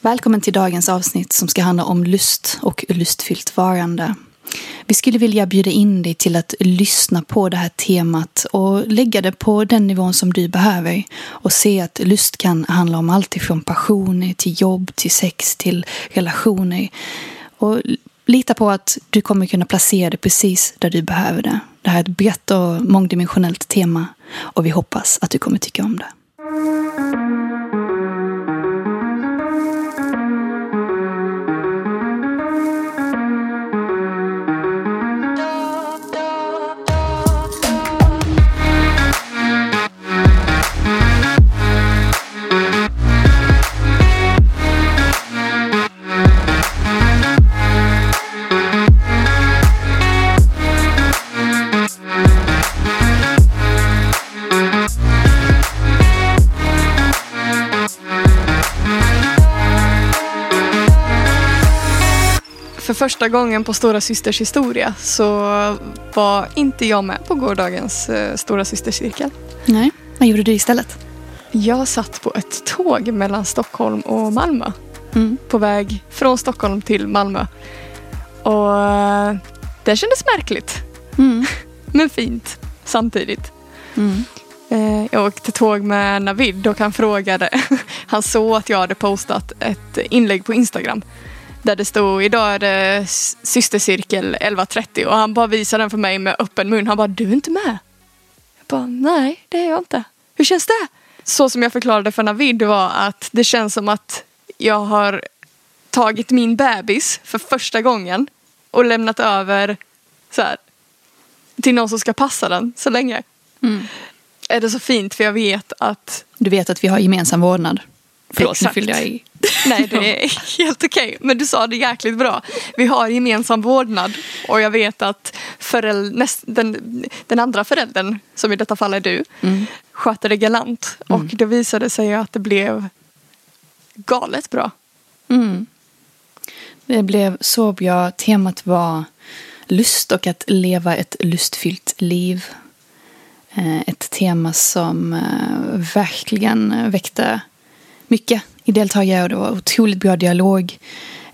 Välkommen till dagens avsnitt som ska handla om lust och lustfyllt varande. Vi skulle vilja bjuda in dig till att lyssna på det här temat och lägga det på den nivån som du behöver och se att lust kan handla om allt ifrån passioner till jobb, till sex, till relationer. Och lita på att du kommer kunna placera det precis där du behöver det. Det här är ett brett och mångdimensionellt tema och vi hoppas att du kommer tycka om det. För första gången på Stora Systers historia så var inte jag med på gårdagens eh, Stora Systers cirkel. Nej, vad gjorde du istället? Jag satt på ett tåg mellan Stockholm och Malmö. Mm. På väg från Stockholm till Malmö. Och eh, det kändes märkligt. Mm. Men fint samtidigt. Mm. Eh, Jag åkte tåg med Navid och han frågade. Han såg att jag hade postat ett inlägg på Instagram. Där det stod idag är det systercirkel 11.30 och han bara visade den för mig med öppen mun. Han bara du är inte med. Jag bara nej det är jag inte. Hur känns det? Så som jag förklarade för Navid var att det känns som att jag har tagit min bebis för första gången och lämnat över så här, till någon som ska passa den så länge Mm. är det så fint för jag vet att Du vet att vi har gemensam vårdnad. Förlåt, Exakt. nu fyllde jag i. nej det är helt okej. Men du sa det jäkligt bra. Vi har gemensam vårdnad och jag vet att näst, den, den andra föräldern, som i detta fall är du, Mm. sköter det galant. Och det visade sig att det blev galet bra. Mm. Det blev så bra. Temat var lust och att leva ett lustfyllt liv. Eh, Ett tema som eh, verkligen väckte mycket deltagare och det var otroligt bra dialog.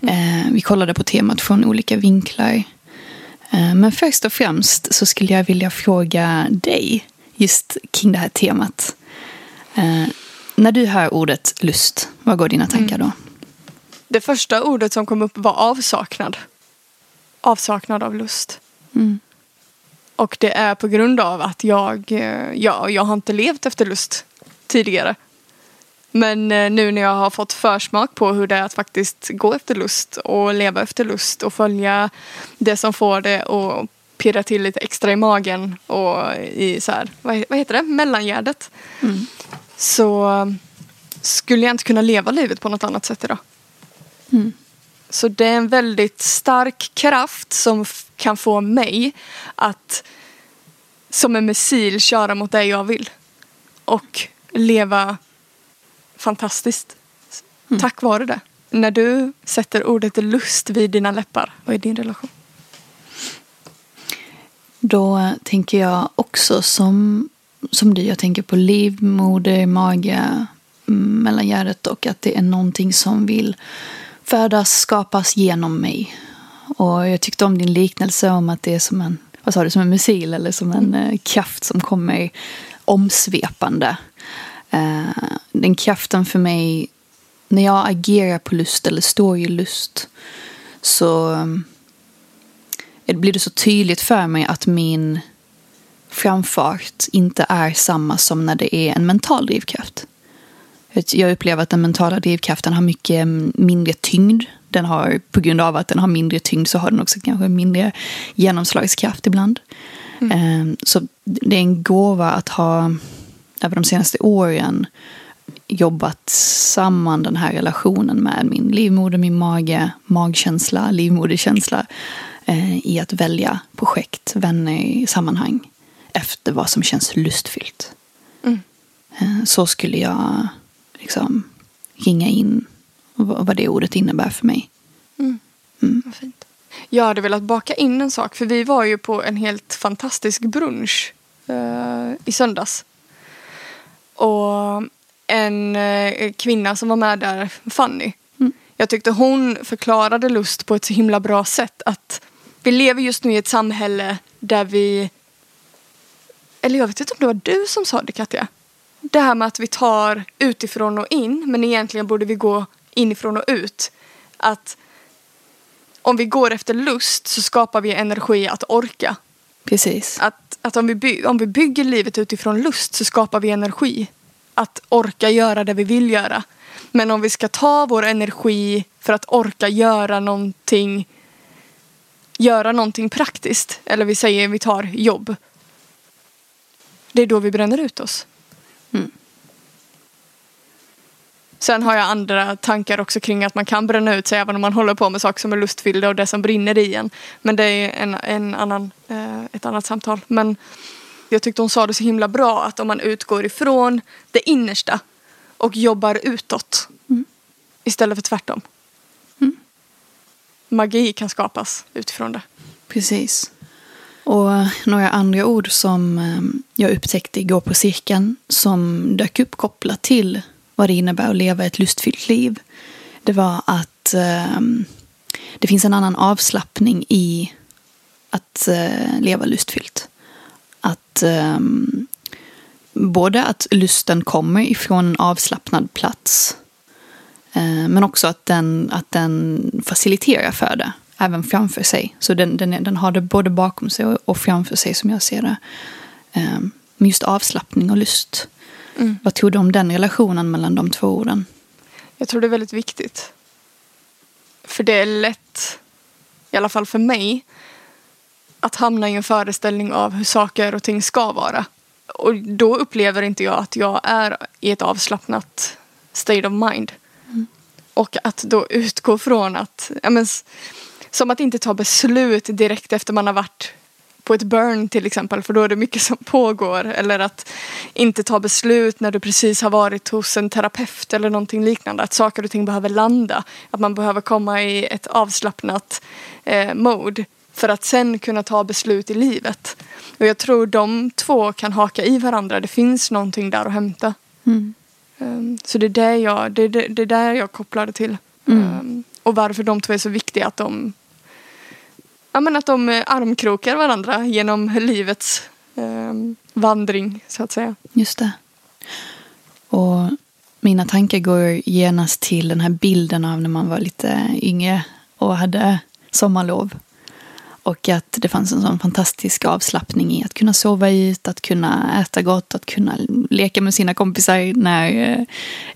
Eh, Vi kollade på temat från olika vinklar. Eh, Men först och främst så skulle jag vilja fråga dig just kring det här temat. Eh, När du hör ordet lust, vad går dina tankar då? Det första ordet som kom upp var avsaknad. Avsaknad av lust. Mm. Och det är på grund av att jag, eh, ja, jag har inte levt efter lust tidigare. Men eh, nu när jag har fått försmak på hur det är att faktiskt gå efter lust och leva efter lust och följa det som får det och pirra till lite extra i magen och i så här, vad he- vad heter det, mellangärdet. Mm. Så eh, skulle jag inte kunna leva livet på något annat sätt idag. Mm. Så det är en väldigt stark kraft som kan få mig att som en missil köra mot det jag vill. Och leva fantastiskt. Tack vare det. När du sätter ordet lust vid dina läppar, vad är din relation? Då tänker jag också som, som du. Jag tänker på livmoder, mage, mm, mellangärdet och att det är någonting som vill födas, skapas genom mig. Och jag tyckte om din liknelse om att det är som en, vad sa du, som en missil eller som en eh, kraft som kommer omsvepande. Eh, den kraften för mig, när jag agerar på lust eller står i lust så mm, det blir det så tydligt för mig att min framfart inte är samma som när det är en mental drivkraft. Jag upplever att den mentala drivkraften har mycket mindre tyngd. Den har, på grund av att den har mindre tyngd så har den också kanske mindre genomslagskraft ibland. Ehm, Så det är en gåva att ha över de senaste åren jobbat samman den här relationen med min livmoder, min mage, magkänsla, livmoderkänsla eh, i att välja projekt, vänner, sammanhang efter vad som känns lustfyllt. Mm. Eh, Så skulle jag liksom ringa in vad vad det ordet innebär för mig. Vad fint. Jag hade velat baka in en sak, för vi var ju på en helt fantastisk brunch eh, i söndags. Och en eh, kvinna som var med där, Fanny, Mm. jag tyckte hon förklarade lust på ett så himla bra sätt. Att vi lever just nu i ett samhälle där vi... Eller jag vet inte om det var du som sa det Katja. Det här med att vi tar utifrån och in men egentligen borde vi gå inifrån och ut. Att om vi går efter lust så skapar vi energi att orka. Precis. Att, att om, vi by, om vi bygger livet utifrån lust så skapar vi energi. Att orka göra det vi vill göra. Men om vi ska ta vår energi för att orka göra någonting göra någonting praktiskt. Eller vi säger vi tar jobb. Det är då vi bränner ut oss. Mm. Sen har jag andra tankar också kring att man kan bränna ut sig även om man håller på med saker som är lustfyllda och det som brinner i en. Men det är en, en annan, eh, ett annat samtal. Men jag tyckte hon sa det så himla bra att om man utgår ifrån det innersta och jobbar utåt Mm. istället för tvärtom. Mm. Magi kan skapas utifrån det. Precis. Och några andra ord som eh, jag upptäckte igår på cirkeln som dök upp kopplat till vad det innebär att leva ett lustfyllt liv. Det var att eh, det finns en annan avslappning i att eh, leva lustfyllt. Att eh, både att lusten kommer ifrån en avslappnad plats eh, men också att den, att den faciliterar för det, även framför sig. Så den, den, den har det både bakom sig och, framför sig som jag ser det. Eh, Men just avslappning och lust. Mm. Vad tror du om den relationen mellan de två orden? Jag tror det är väldigt viktigt. För det är lätt, i alla fall för mig, att hamna i en föreställning av hur saker och ting ska vara. Och då upplever inte jag att jag är i ett avslappnat state of mind. Och att då utgå från att, ja men, som att inte ta beslut direkt efter man har varit på ett burn till exempel för då är det mycket som pågår. Eller att inte ta beslut när du precis har varit hos en terapeut eller någonting liknande. Att saker och ting behöver landa. Att man behöver komma i ett avslappnat eh, mode för att sen kunna ta beslut i livet. Och jag tror de två kan haka i varandra. Det finns någonting där att hämta. Mm. Um, så det är, där jag, det, det, det är där jag kopplar det till. Mm. Um, och varför de två är så viktiga att de Ja men att de eh, armkrokar varandra genom livets um, vandring så att säga. Just det. Och mina tankar går genast till den här bilden av när man var lite yngre och hade sommarlov. Och att det fanns en sån fantastisk avslappning i att kunna sova ut, att kunna äta gott, att kunna leka med sina kompisar när eh,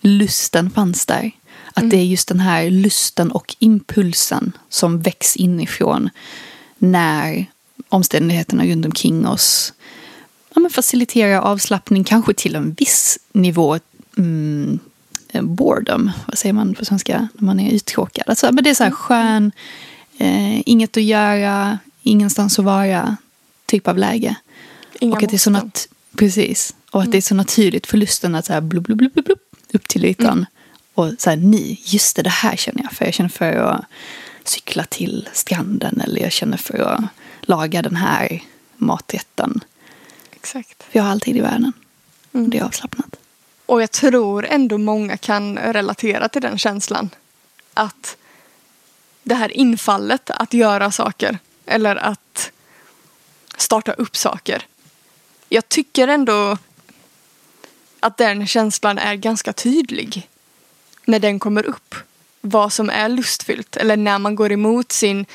lusten fanns där. Att det är just den här lusten och impulsen som väcks inifrån när omständigheterna runt omkring oss ja, men faciliterar avslappning, kanske till en viss nivå mm, boredom. Vad säger man på svenska när man är uttråkad? Alltså, men det är så här skön, eh, inget att göra, ingenstans att vara typ av läge. Inga och att det är så nat- Precis. Och att det är så naturligt för lusten att så här blub, blub, blub, blub, upp till ytan. Och så här, ni, just det, det här känner jag för. Jag känner för att cykla till stranden eller jag känner för att laga den här maträtten. Exakt. För jag har alltid i världen. Mm. Det är avslappnat. Och jag tror ändå många kan relatera till den känslan. Att det här infallet att göra saker eller att starta upp saker. Jag tycker ändå att den känslan är ganska tydlig när den kommer upp. Vad som är lustfyllt eller när man går emot sin,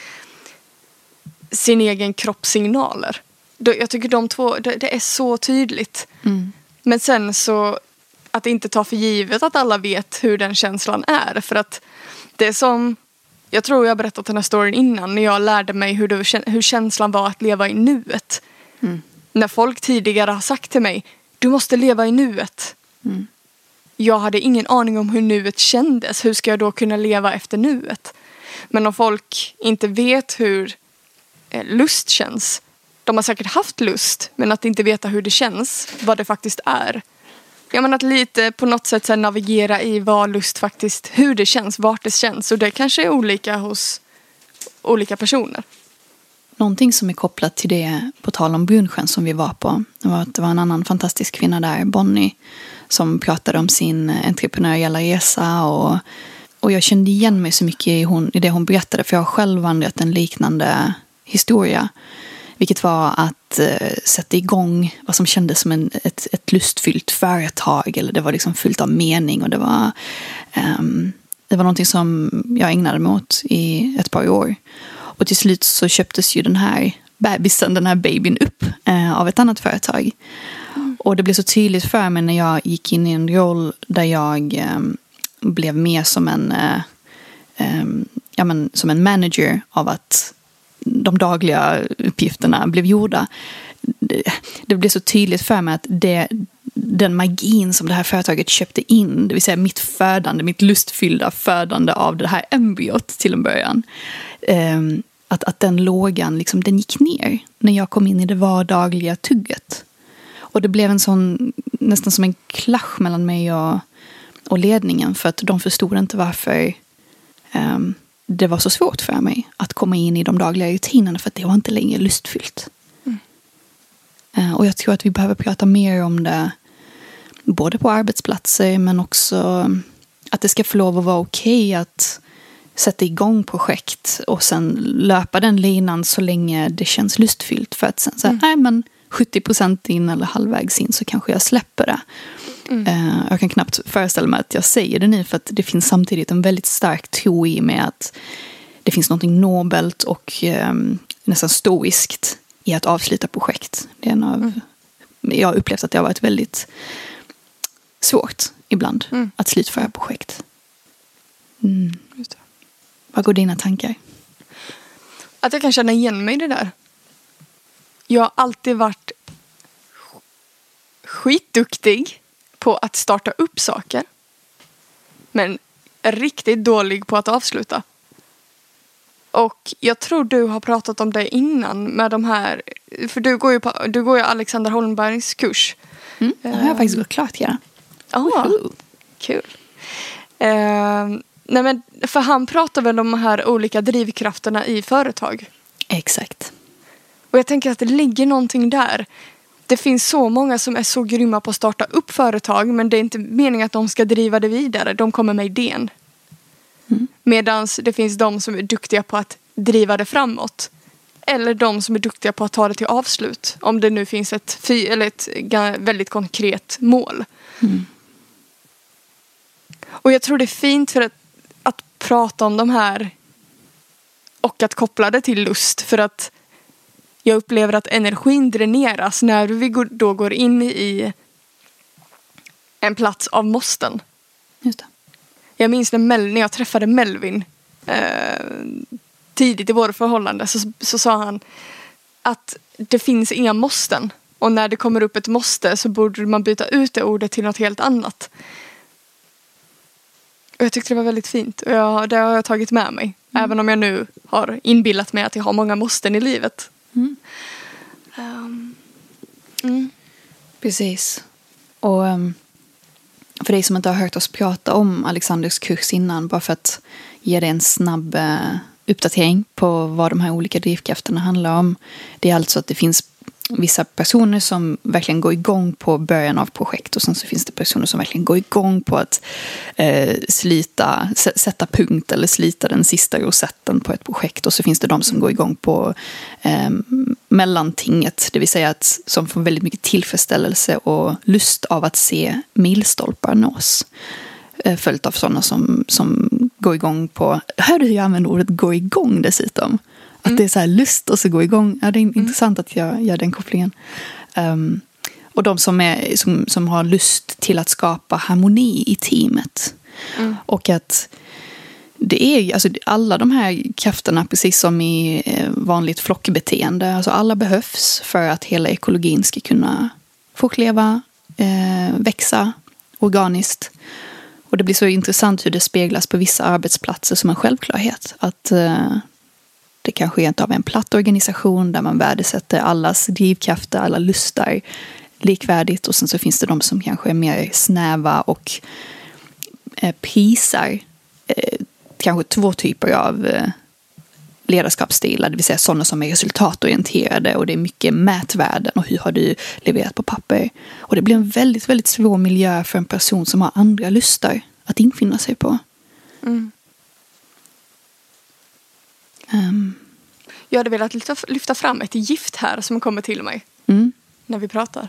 sin egen kroppssignaler. Jag tycker de två, det, det är så tydligt. Mm. Men sen så att inte ta för givet att alla vet hur den känslan är. För att det är som, jag tror jag berättat den här storyn innan, när jag lärde mig hur, det, hur känslan var att leva i nuet. Mm. När folk tidigare har sagt till mig, du måste leva i nuet. Mm. Jag hade ingen aning om hur nuet kändes, hur ska jag då kunna leva efter nuet? Men om folk inte vet hur eh, lust känns, de har säkert haft lust, men att inte veta hur det känns, vad det faktiskt är. Ja men att lite på något sätt så navigera i vad lust faktiskt, hur det känns, vart det känns. Och det kanske är olika hos olika personer. Någonting som är kopplat till det, på tal om brunchen som vi var på, var att det var en annan fantastisk kvinna där, Bonnie, som pratade om sin entreprenöriella resa och, och jag kände igen mig så mycket i, hon, i det hon berättade. För jag har själv vandrat en liknande historia. Vilket var att eh, sätta igång vad som kändes som en, ett, ett lustfyllt företag. Eller det var liksom fyllt av mening. Och det var, um, det var någonting som jag ägnade mig åt i ett par år. Och till slut så köptes ju den här bebisen, den här babyn upp eh, av ett annat företag. Och det blev så tydligt för mig när jag gick in i en roll där jag eh, blev mer som en, eh, eh, ja, men, som en manager av att de dagliga uppgifterna blev gjorda. Det, det blev så tydligt för mig att det, den magin som det här företaget köpte in, det vill säga mitt födande, mitt lustfyllda födande av det här embryot till en början. Um, att, att den lågan liksom, den gick ner när jag kom in i det vardagliga tugget. Och det blev en sån, nästan som en klasch mellan mig och, och ledningen för att de förstod inte varför um, det var så svårt för mig att komma in i de dagliga rutinerna för att det var inte längre lustfyllt. Mm. Uh, och jag tror att vi behöver prata mer om det både på arbetsplatser men också att det ska få lov att vara okej okay att sätta igång projekt och sen löpa den linan så länge det känns lustfyllt. För att sen säga, mm. nej men 70 procent in eller halvvägs in så kanske jag släpper det. Mm. Uh, jag kan knappt föreställa mig att jag säger det nu för att det finns samtidigt en väldigt stark tro i mig att det finns något nobelt och um, nästan stoiskt i att avsluta projekt. Det är en av, mm. Jag har upplevt att det har varit väldigt svårt ibland mm. att slutföra projekt. Mm. Vad går dina tankar? Att jag kan känna igen mig i det där. Jag har alltid varit skitduktig på att starta upp saker. Men riktigt dålig på att avsluta. Och jag tror du har pratat om det innan med de här, för du går ju, på, du går ju Alexander Holmbergs kurs. Mm, det har jag faktiskt gått klart ja. Oh, kul. Uh, nej men, för han pratar väl om de här olika drivkrafterna i företag? Exakt. Och jag tänker att det ligger någonting där. Det finns så många som är så grymma på att starta upp företag men det är inte meningen att de ska driva det vidare. De kommer med idén. Mm. Medan det finns de som är duktiga på att driva det framåt. Eller de som är duktiga på att ta det till avslut. Om det nu finns ett, eller ett väldigt konkret mål. Mm. Och jag tror det är fint för att, att prata om de här och att koppla det till lust. För att jag upplever att energin dräneras när vi då går in i en plats av måsten. Just det. Jag minns när, Mel, när jag träffade Melvin eh, tidigt i vårt förhållande så, så sa han att det finns inga måsten. Och när det kommer upp ett måste så borde man byta ut det ordet till något helt annat. Och jag tyckte det var väldigt fint och jag, det har jag tagit med mig. Mm. Även om jag nu har inbillat mig att jag har många måsten i livet. Mm. Um, mm. Precis. Och um, för dig som inte har hört oss prata om Alexanders kurs innan, bara för att ge dig en snabb uh, uppdatering på vad de här olika drivkrafterna handlar om. Det är alltså att det finns vissa personer som verkligen går igång på början av projekt och sen så finns det personer som verkligen går igång på att eh, slita, sätta punkt eller slita den sista rosetten på ett projekt och så finns det de som går igång på eh, mellantinget, det vill säga att som får väldigt mycket tillfredsställelse och lust av att se milstolpar nås. Eh, följt av sådana som, som går igång på, hör du hur jag använder ordet gå igång dessutom? Att mm. det är så här lust och så gå igång. Ja, det är mm. intressant att jag gör den kopplingen. Um, och de som, är, som, som har lust till att skapa harmoni i teamet. Mm. Och att det är alltså alla de här krafterna, precis som i eh, vanligt flockbeteende, alltså alla behövs för att hela ekologin ska kunna fortleva, eh, växa organiskt. Och det blir så intressant hur det speglas på vissa arbetsplatser som en självklarhet. Att eh, det kanske är av en platt organisation där man värdesätter allas drivkrafter, alla lustar likvärdigt. Och sen så finns det de som kanske är mer snäva och eh, prisar eh, kanske två typer av eh, ledarskapsstilar, det vill säga sådana som är resultatorienterade och det är mycket mätvärden och hur har du levererat på papper. Och det blir en väldigt, väldigt svår miljö för en person som har andra lustar att infinna sig på. Mm jag hade velat lyfta, lyfta fram ett gift här som kommer till mig Mm. när vi pratar.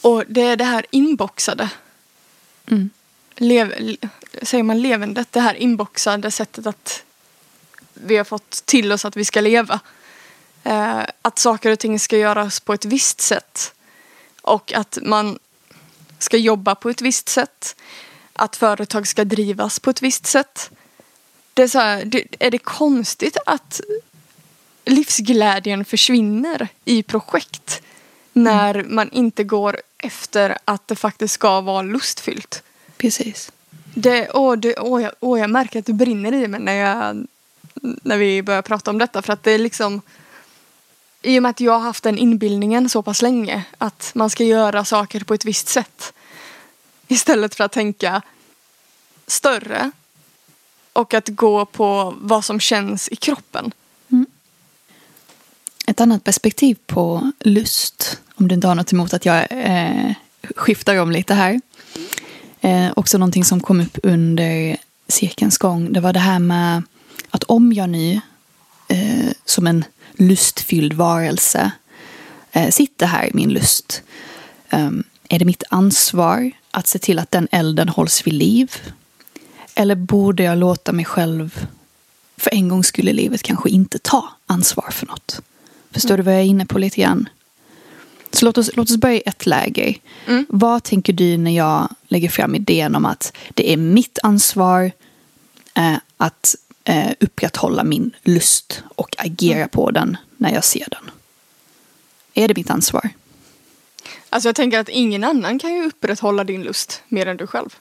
Och det är det här inboxade. Mm. Lev, le- säger man levandet? Det här inboxade sättet att vi har fått till oss att vi ska leva. Eh, att saker och ting ska göras på ett visst sätt. Och att man ska jobba på ett visst sätt. Att företag ska drivas på ett visst sätt. Det är, så här, det, är det konstigt att livsglädjen försvinner i projekt när man inte går efter att det faktiskt ska vara lustfyllt. Precis. Det, åh, det, åh, jag, åh, jag märker att det brinner i mig när, jag, när vi börjar prata om detta. För att det är liksom... I och med att jag har haft den inbildningen så pass länge att man ska göra saker på ett visst sätt. Istället för att tänka större och att gå på vad som känns i kroppen. Mm. Ett annat perspektiv på lust, om du inte har något emot att jag eh, skiftar om lite här. Eh, också någonting som kom upp under cirkelns gång. Det var det här med att om jag nu eh, som en lustfylld varelse eh, sitter här i min lust. Eh, är det mitt ansvar att se till att den elden hålls vid liv? Eller borde jag låta mig själv för en gång skulle livet kanske inte ta ansvar för något? Förstår du vad jag är inne på lite grann? Så låt oss, låt oss börja i ett läger. Mm. Vad tänker du när jag lägger fram idén om att det är mitt ansvar eh, att eh, upprätthålla min lust och agera på den när jag ser den? Är det mitt ansvar? Alltså jag tänker att ingen annan kan ju upprätthålla din lust mer än du själv.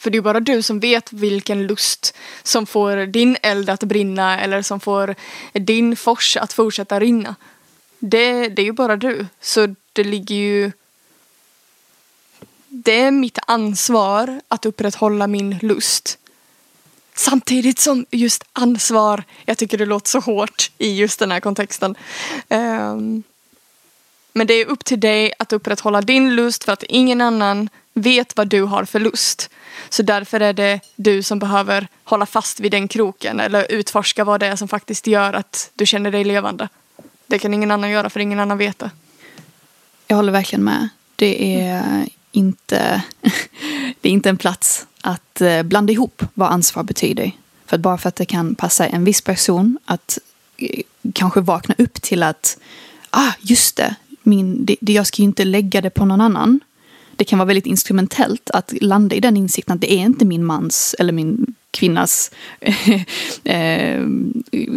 För det är bara du som vet vilken lust som får din eld att brinna eller som får din fors att fortsätta rinna. Det, det är ju bara du. Så det ligger ju... Det är mitt ansvar att upprätthålla min lust. Samtidigt som just ansvar, jag tycker det låter så hårt i just den här kontexten. Um, men det är upp till dig att upprätthålla din lust för att ingen annan vet vad du har för lust. Så därför är det du som behöver hålla fast vid den kroken eller utforska vad det är som faktiskt gör att du känner dig levande. Det kan ingen annan göra för ingen annan vet det. Jag håller verkligen med. Det är inte, det är inte en plats att eh, blanda ihop vad ansvar betyder. För att bara för att det kan passa en viss person att eh, kanske vakna upp till att ah, just det, min, det, det, jag ska ju inte lägga det på någon annan. Det kan vara väldigt instrumentellt att landa i den insikten att det är inte min mans eller min kvinnas eh,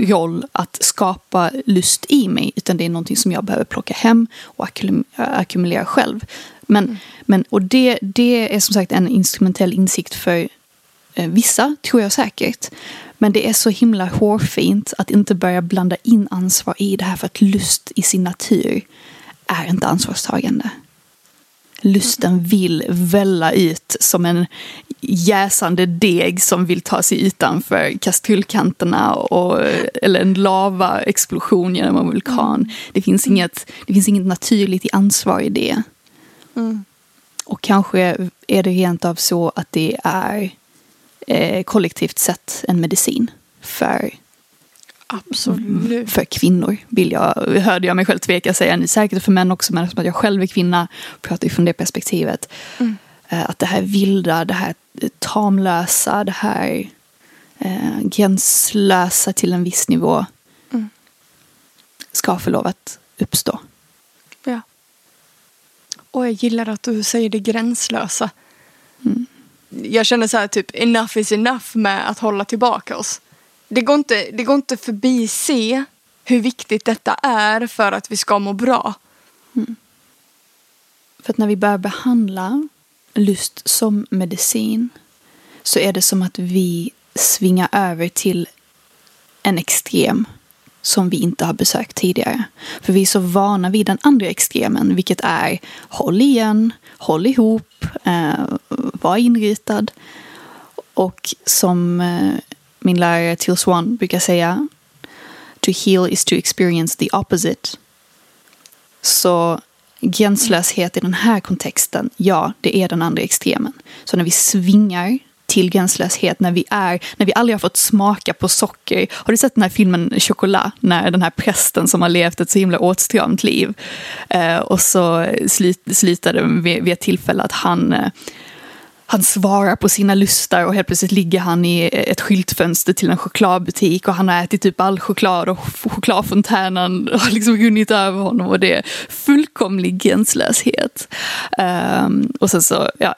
roll att skapa lust i mig. Utan det är någonting som jag behöver plocka hem och ackum- ackumulera själv. Men, mm. men, och det, det är som sagt en instrumentell insikt för eh, vissa, tror jag säkert. Men det är så himla hårfint att inte börja blanda in ansvar i det här för att lust i sin natur är inte ansvarstagande. Lusten vill välla ut som en jäsande deg som vill ta sig utanför kastrullkanterna och, eller en lavaexplosion genom en vulkan. Det finns inget, det finns inget naturligt i ansvar i det. Mm. Och kanske är det rent av så att det är eh, kollektivt sett en medicin för Absolut. för kvinnor, vill jag, hörde jag mig själv tveka säga. Säkert för män också, men eftersom att jag själv är kvinna pratar från det perspektivet. Mm. Att det här vilda, det här tamlösa, det här eh, gränslösa till en viss nivå Mm. ska få lov att uppstå. Ja. Och jag gillar att du säger det gränslösa. Mm. Jag känner så här typ enough is enough med att hålla tillbaka oss. Det går inte, det går inte förbi se hur viktigt detta är för att vi ska må bra. Mm. För att när vi börjar behandla lust som medicin så är det som att vi svingar över till en extrem som vi inte har besökt tidigare. För vi är så vana vid den andra extremen, vilket är håll igen, håll ihop, eh, var inritad. Och som eh, min lärare Till Swan brukar säga, to heal is to experience the opposite. Så gränslöshet i den här kontexten, ja, det är den andra extremen. Så när vi svingar till gränslöshet när vi är, när vi aldrig har fått smaka på socker. Har du sett den här filmen Chocolat? När den här prästen som har levt ett så himla åtstramt liv. Eh, och så slutade det vid, vid ett tillfälle att han eh, han svarar på sina lustar och helt plötsligt ligger han i ett skyltfönster till en chokladbutik och han har ätit typ all choklad och chokladfontänen har liksom runnit över honom och det är fullkomlig gränslöshet. Um, och sen så, ja,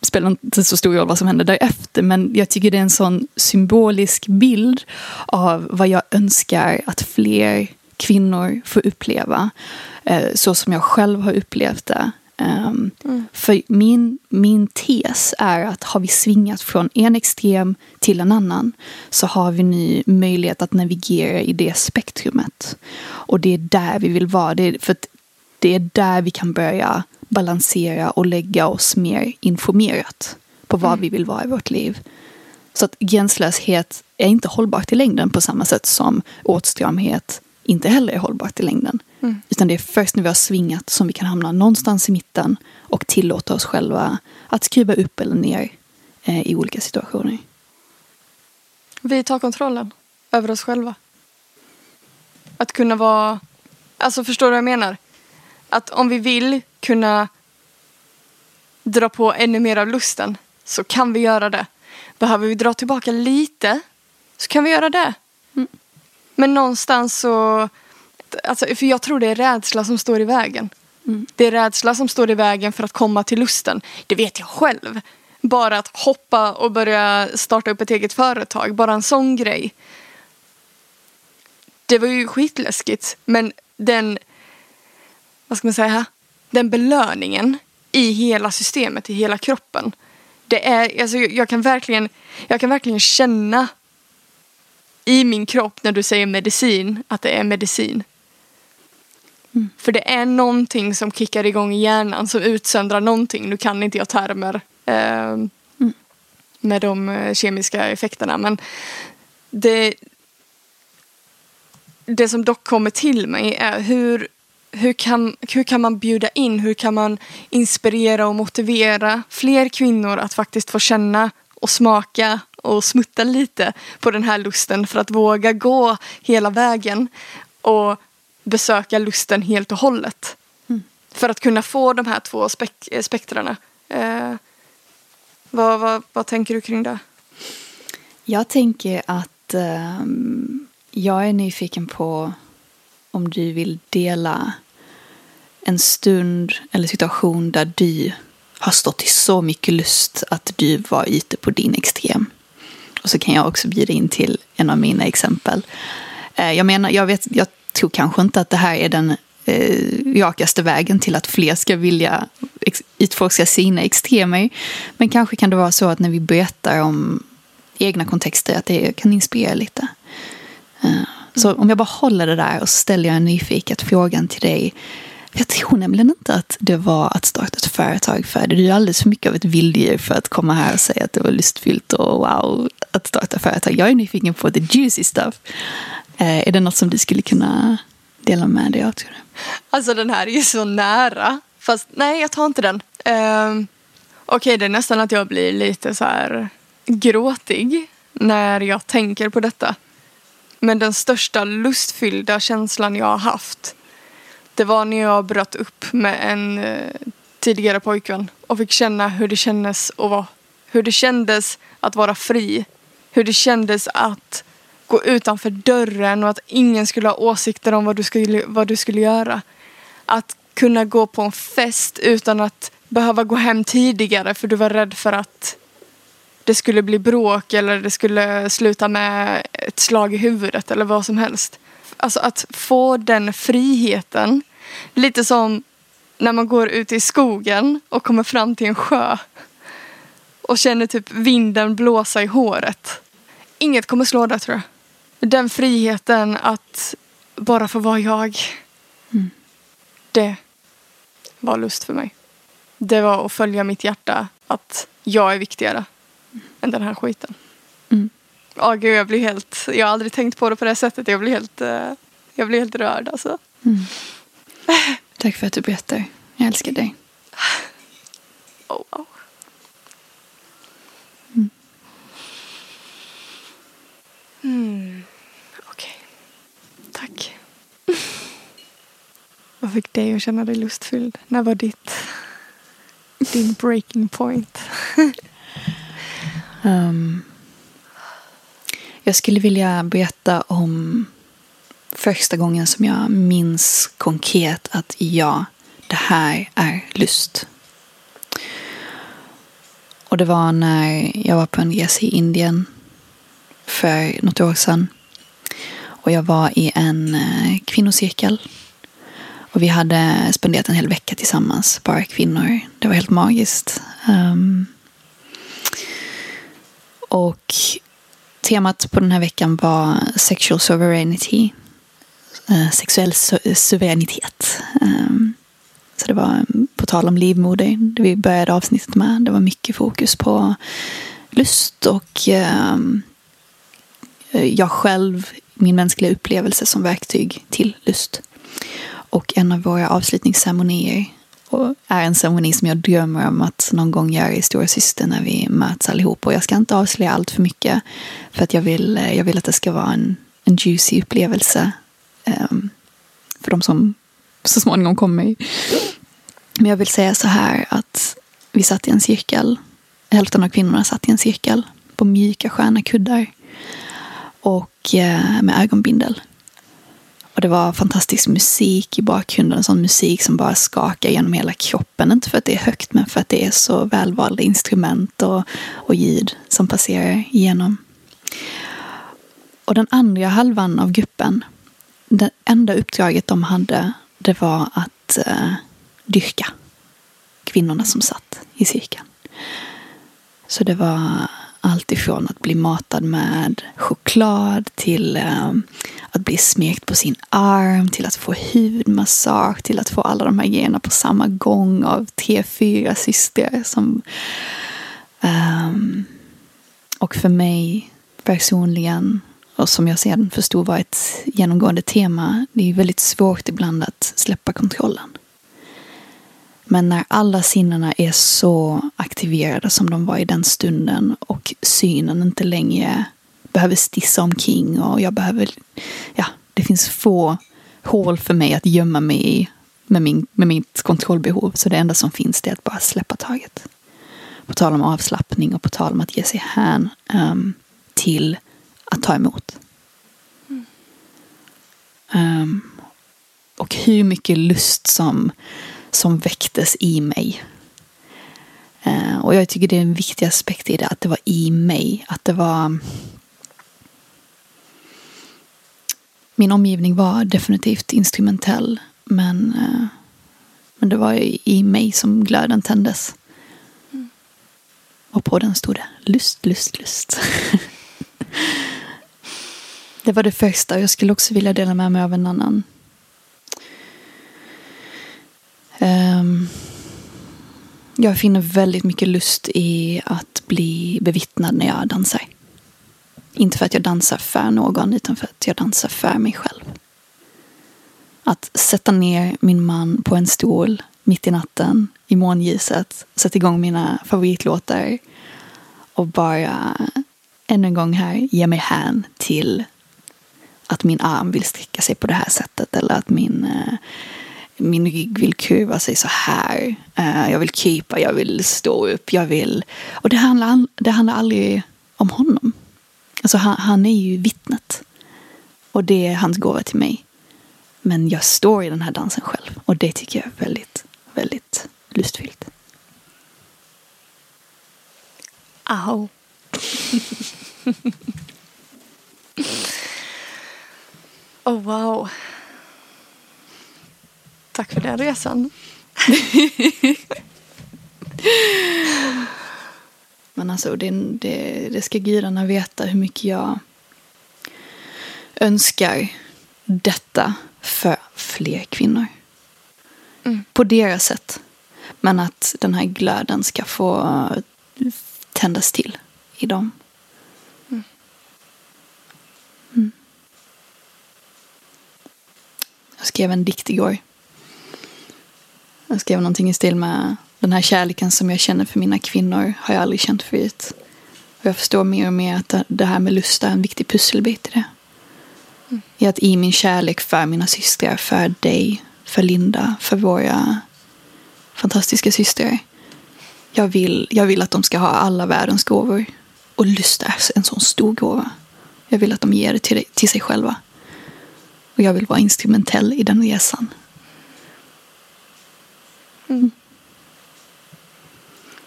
spelar inte så stor roll vad som händer därefter men jag tycker det är en sån symbolisk bild av vad jag önskar att fler kvinnor får uppleva. Uh, så som jag själv har upplevt det Um, mm. För min, min tes är att har vi svingat från en extrem till en annan så har vi nu möjlighet att navigera i det spektrumet. Och det är där vi vill vara. Det är, för det är där vi kan börja balansera och lägga oss mer informerat på vad mm. vi vill vara i vårt liv. Så att gränslöshet är inte hållbart i längden på samma sätt som åtstramhet inte heller är hållbart i längden. Mm. Utan det är först när vi har svingat som vi kan hamna någonstans i mitten och tillåta oss själva att skruva upp eller ner eh, i olika situationer. Vi tar kontrollen över oss själva. Att kunna vara... Alltså förstår du vad jag menar? Att om vi vill kunna dra på ännu mer av lusten så kan vi göra det. Behöver vi dra tillbaka lite så kan vi göra det. Mm. Men någonstans så alltså, för jag tror det är rädsla som står i vägen. Mm. Det är rädsla som står i vägen för att komma till lusten. Det vet jag själv. Bara att hoppa och börja starta upp ett eget företag, bara en sån grej. Det var ju skitläskigt, men den, vad ska man säga, den belöningen i hela systemet, i hela kroppen. Det är, alltså jag kan verkligen, jag kan verkligen känna i min kropp när du säger medicin, att det är medicin. Mm. För det är någonting som kickar igång i hjärnan som utsöndrar någonting. Nu kan inte jag termer eh, mm. med de eh, kemiska effekterna men det, det som dock kommer till mig är hur, hur, kan, hur kan man bjuda in, hur kan man inspirera och motivera fler kvinnor att faktiskt få känna och smaka och smutta lite på den här lusten för att våga gå hela vägen. Och besöka lusten helt och hållet. Mm. För att kunna få de här två spek eh, spektrarna. Eh, vad, vad, vad tänker du kring det? Jag tänker att eh, jag är nyfiken på om du vill dela en stund eller situation där du har stått i så mycket lust att du var ute på din extrem. Och så kan jag också bjuda in till en av mina exempel. Eh, jag menar, jag, vet, jag tror kanske inte att det här är den eh, rakaste vägen till att fler ska vilja utforska sina extremer. Men kanske kan det vara så att när vi berättar om egna kontexter att det kan inspirera lite. Uh, så om jag bara håller det där och ställer jag en nyfiket frågan till dig. Jag tror nämligen inte att det var att starta ett företag för det. Du är alldeles för mycket av ett vilddjur för att komma här och säga att det var lustfyllt och wow att starta företag. Jag är nyfiken på the juicy stuff. Eh, är det något som du skulle kunna dela med dig av tror du? Alltså den här är ju så nära. Fast nej, jag tar inte den. Uh, Okej, okay, det är nästan att jag blir lite så här gråtig när jag tänker på detta. Men den största lustfyllda känslan jag har haft det var när jag bröt upp med en eh, tidigare pojkvän och fick känna hur det kändes att vara, hur det kändes att vara fri. Hur det kändes att gå utanför dörren och att ingen skulle ha åsikter om vad du skulle, vad du skulle göra. Att kunna gå på en fest utan att behöva gå hem tidigare för du var rädd för att det skulle bli bråk eller det skulle sluta med ett slag i huvudet eller vad som helst. Alltså att få den friheten. Lite som när man går ut i skogen och kommer fram till en sjö och känner typ vinden blåsa i håret. Inget kommer slå där tror jag den friheten att bara få vara jag. Mm. Det var lust för mig. Det var att följa mitt hjärta. Att jag är viktigare mm. än den här skiten. Mm. Oh, gud, jag blir helt... Jag har aldrig tänkt på det på det sättet. Jag blir helt, uh, jag blir helt rörd alltså. Mm. Tack för att du berättar. Jag älskar dig. Oh, wow. Fick dig att känna dig lustfylld? När var ditt, din breaking point? um, jag skulle vilja berätta om första gången som jag minns konkret att ja, det här är lust. Och det var när jag var på en resa i Indien för något år sedan. Och jag var i en eh, kvinnocirkel. Och vi hade spenderat en hel vecka tillsammans, bara kvinnor. Det var helt magiskt. Um, och temat på den här veckan var sexual sovereignty. Uh, sexuell su suveränitet. Um, så det var på tal om livmoder, det vi började avsnittet med. Det var mycket fokus på lust och um, jag själv, min mänskliga upplevelse som verktyg till lust. Och en av våra avslutningsceremonier är en ceremoni som jag drömmer om att någon gång göra i Stora Syster när vi möts allihop. Och jag ska inte avslöja allt för mycket för att jag vill, jag vill att det ska vara en, en juicy upplevelse um, för de som så småningom kommer. Men jag vill säga så här att vi satt i en cirkel. Hälften av kvinnorna satt i en cirkel på mjuka sköna kuddar. Och eh, med ögonbindel. Och det var fantastisk musik i bakgrunden. En sån musik som bara skakar genom hela kroppen. Inte för att det är högt men för att det är så välvalda instrument och, och ljud som passerar igenom. Och den andra halvan av gruppen. Det enda uppdraget de hade det var att eh, dyrka kvinnorna som satt i cirkeln. Så det var allt ifrån att bli matad med choklad till eh, att bli smekt på sin arm, till att få hudmassage, till att få alla de här grejerna på samma gång av tre, fyra systrar. Som, um, och för mig personligen och som jag sedan förstod var ett genomgående tema, det är väldigt svårt ibland att släppa kontrollen. Men när alla sinnena är så aktiverade som de var i den stunden och synen inte längre behöver stissa omkring och jag behöver, ja, det finns få hål för mig att gömma mig i med, min, med mitt kontrollbehov. Så det enda som finns det är att bara släppa taget. På tal om avslappning och på tal om att ge sig hän um, till att ta emot. Um, och hur mycket lust som, som väcktes i mig. Eh, och jag tycker det är en viktig aspekt i det, att det var i mig. Att det var... Min omgivning var definitivt instrumentell. Men, eh, men det var i mig som glöden tändes. Mm. Och på den stod det lust, lust, lust. Det var det första. Jag skulle också vilja dela med mig av en annan. Um, Ehm, jag finner väldigt mycket lust i att bli bevittnad när jag dansar. Inte för att jag dansar för någon, utan för att jag dansar för mig själv. Att sätta ner min man på en stol mitt i natten i månljuset, sätta igång mina favoritlåtar och bara ännu en gång här ge mig hän till att min arm vill sträcka sig på det här sättet eller att min, eh, min rygg vill kurva sig så här. Eh, jag vill krypa, jag vill stå upp, jag vill... Och det handlar, det handlar aldrig om honom. Alltså han, han är ju vittnet. Och det är hans gåva till mig. Men jag står i den här dansen själv. Och det tycker jag är väldigt, väldigt lustfyllt. Au. Oh wow. Tack för den resan. Men alltså det, det, det ska gudarna veta hur mycket jag önskar detta för fler kvinnor. Mm. På deras sätt. Men att den här glöden ska få tändas till i dem. Jag skrev en dikt igår. Jag skrev någonting i stil med den här kärleken som jag känner för mina kvinnor har jag aldrig känt förut. Och jag förstår mer och mer att det här med lust är en viktig pusselbit i det. Mm. I att i min kärlek för mina systrar, för dig, för Linda, för våra fantastiska systrar. Jag vill, jag vill att de ska ha alla världens gåvor. Och lust är en sån stor gåva. Jag vill att de ger det till, till sig själva. Och jag vill vara instrumentell i den resan. Mm.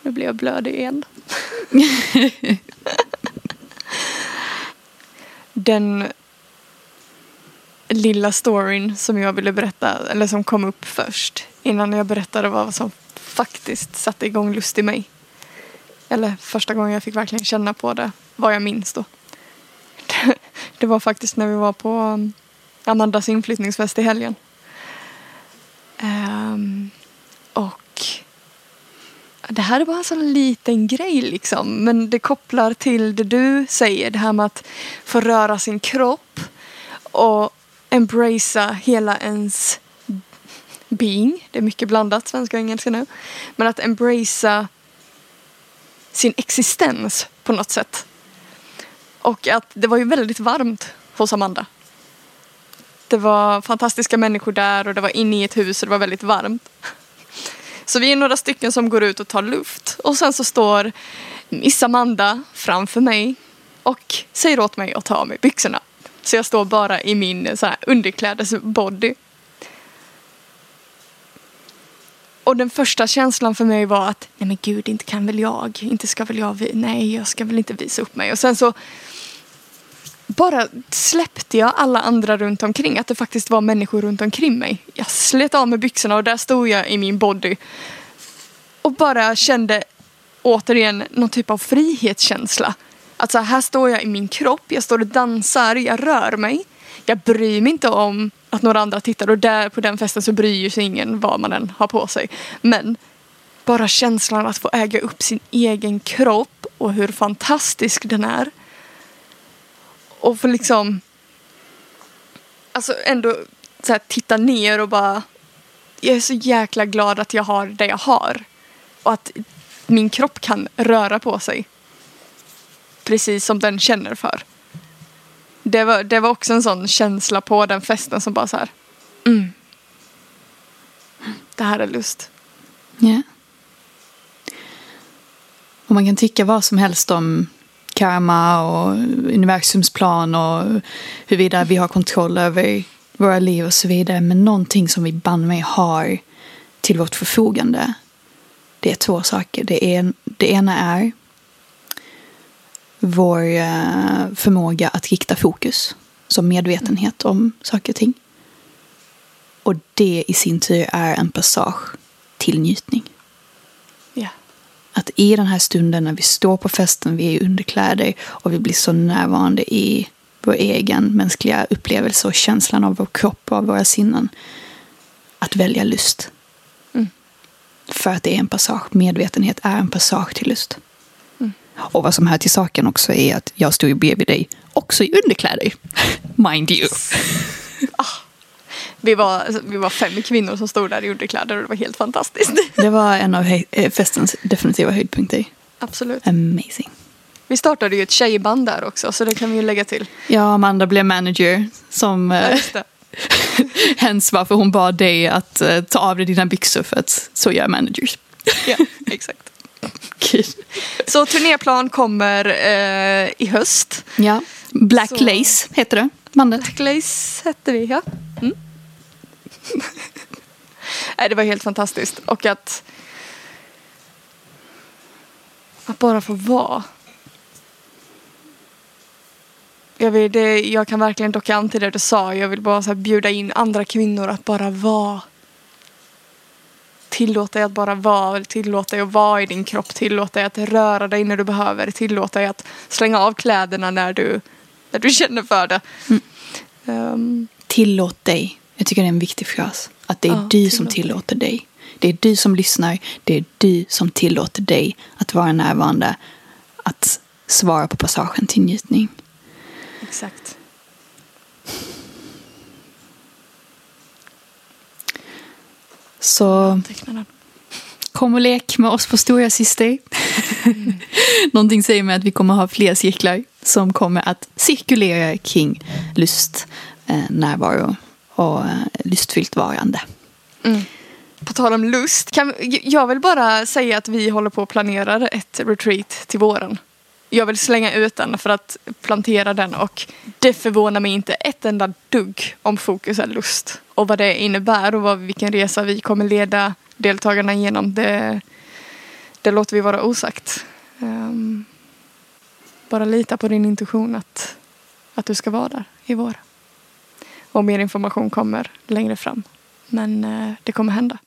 Nu blir jag blödig igen. den lilla storyn som jag ville berätta, eller som kom upp först innan jag berättade vad som faktiskt satte igång lust i mig. Eller första gången jag fick verkligen känna på det, vad jag minns då. Det var faktiskt när vi var på um, Amandas inflyttningsfest i helgen. Um, och det här är bara alltså en sån liten grej liksom. Men det kopplar till det du säger. Det här med att få röra sin kropp. Och embracea hela ens being. Det är mycket blandat, svenska och engelska nu. Men att embracea sin existens på något sätt. Och att det var ju väldigt varmt hos Amanda. Det var fantastiska människor där och det var inne i ett hus och det var väldigt varmt. Så vi är några stycken som går ut och tar luft. Och sen så står Miss Amanda framför mig och säger åt mig att ta av mig byxorna. Så jag står bara i min eh, så här, underklädesbody. Och den första känslan för mig var att nej men gud, inte kan väl jag, inte ska väl jag, nej jag ska väl inte visa upp mig. Och sen så bara släppte jag alla andra runt omkring, att det faktiskt var människor runt omkring mig. Jag slet av mig byxorna och där stod jag i min body. Och bara kände återigen någon typ av frihetskänsla. Att så här står jag i min kropp, jag står och dansar, jag rör mig. Jag bryr mig inte om att några andra tittar och där på den festen så bryr sig ingen vad man än har på sig. Men bara känslan att få äga upp sin egen kropp och hur fantastisk den är. Och få liksom alltså ändå så här, titta ner och bara jag är så jäkla glad att jag har det jag har. Och att min kropp kan röra på sig precis som den känner för. Det var, det var också en sån känsla på den festen som bara så här. Mm. Det här är lust. Ja. Yeah. Och man kan tycka vad som helst om karma och universums plan och huruvida vi har kontroll över våra liv och så vidare. Men någonting som vi banne mig har till vårt förfogande. Det är två saker. Det, är, det ena är vår eh, förmåga att rikta fokus som medvetenhet om saker och ting. Och det i sin tur är en passage till njutning. Att i den här stunden när vi står på festen, vi är i underkläder och vi blir så närvarande i vår egen mänskliga upplevelse och känslan av vår kropp och av våra sinnen. Att välja lust. Mm. För att det är en passage, medvetenhet är en passage till lust. Och vad som hör till saken också är att jag stod ju bredvid dig också i underkläder. Mind you. Ah, vi, var, vi var fem kvinnor som stod där i underkläder och det var helt fantastiskt. Det var en av eh, festens definitiva höjdpunkter. Absolut. Amazing. Vi startade ju ett tjejband där också så det kan vi ju lägga till. Ja, Amanda blev manager som ja, det. hens varför hon bad dig att uh, ta av dig dina byxor för att så gör managers. ja, exakt. Så turnéplan kommer eh, i höst. Ja. Black Så. Lace heter det. Bandet. Black Lace hette vi, ja. Mm. Nej, det var helt fantastiskt. Och att, att bara få vara. Jag, vill, det, jag kan verkligen docka an till det du sa. Jag vill bara så bjuda in andra kvinnor att bara vara Tillåt dig att bara vara, tillåt dig att vara i din kropp, tillåt dig att röra dig när du behöver, tillåt dig att slänga av kläderna när du, när du känner för det. Mm. Um, tillåt dig. Jag tycker det är en viktig fras. Att det är Ja, du som tillåt tillåter dig. Det är du som lyssnar. Det är du som tillåter dig att vara närvarande. Att svara på passagen till njutning. exakt. Så kom och lek med oss på Stora Syster. Någonting säger mig att vi kommer ha fler cirklar som kommer att cirkulera kring lust, eh, närvaro och eh, lustfyllt varande. Mm. På tal om lust, kan, jag vill bara säga att vi håller på att planera ett retreat till våren. Jag vill slänga ut den för att plantera den och det förvånar mig inte ett enda dugg om fokus är lust. Och vad det innebär och vad, vilken resa vi kommer leda deltagarna igenom, det, det låter vi vara osagt. Um, bara lita på din intuition att, att du ska vara där i vår. Och mer information kommer längre fram. Men eh, det kommer hända.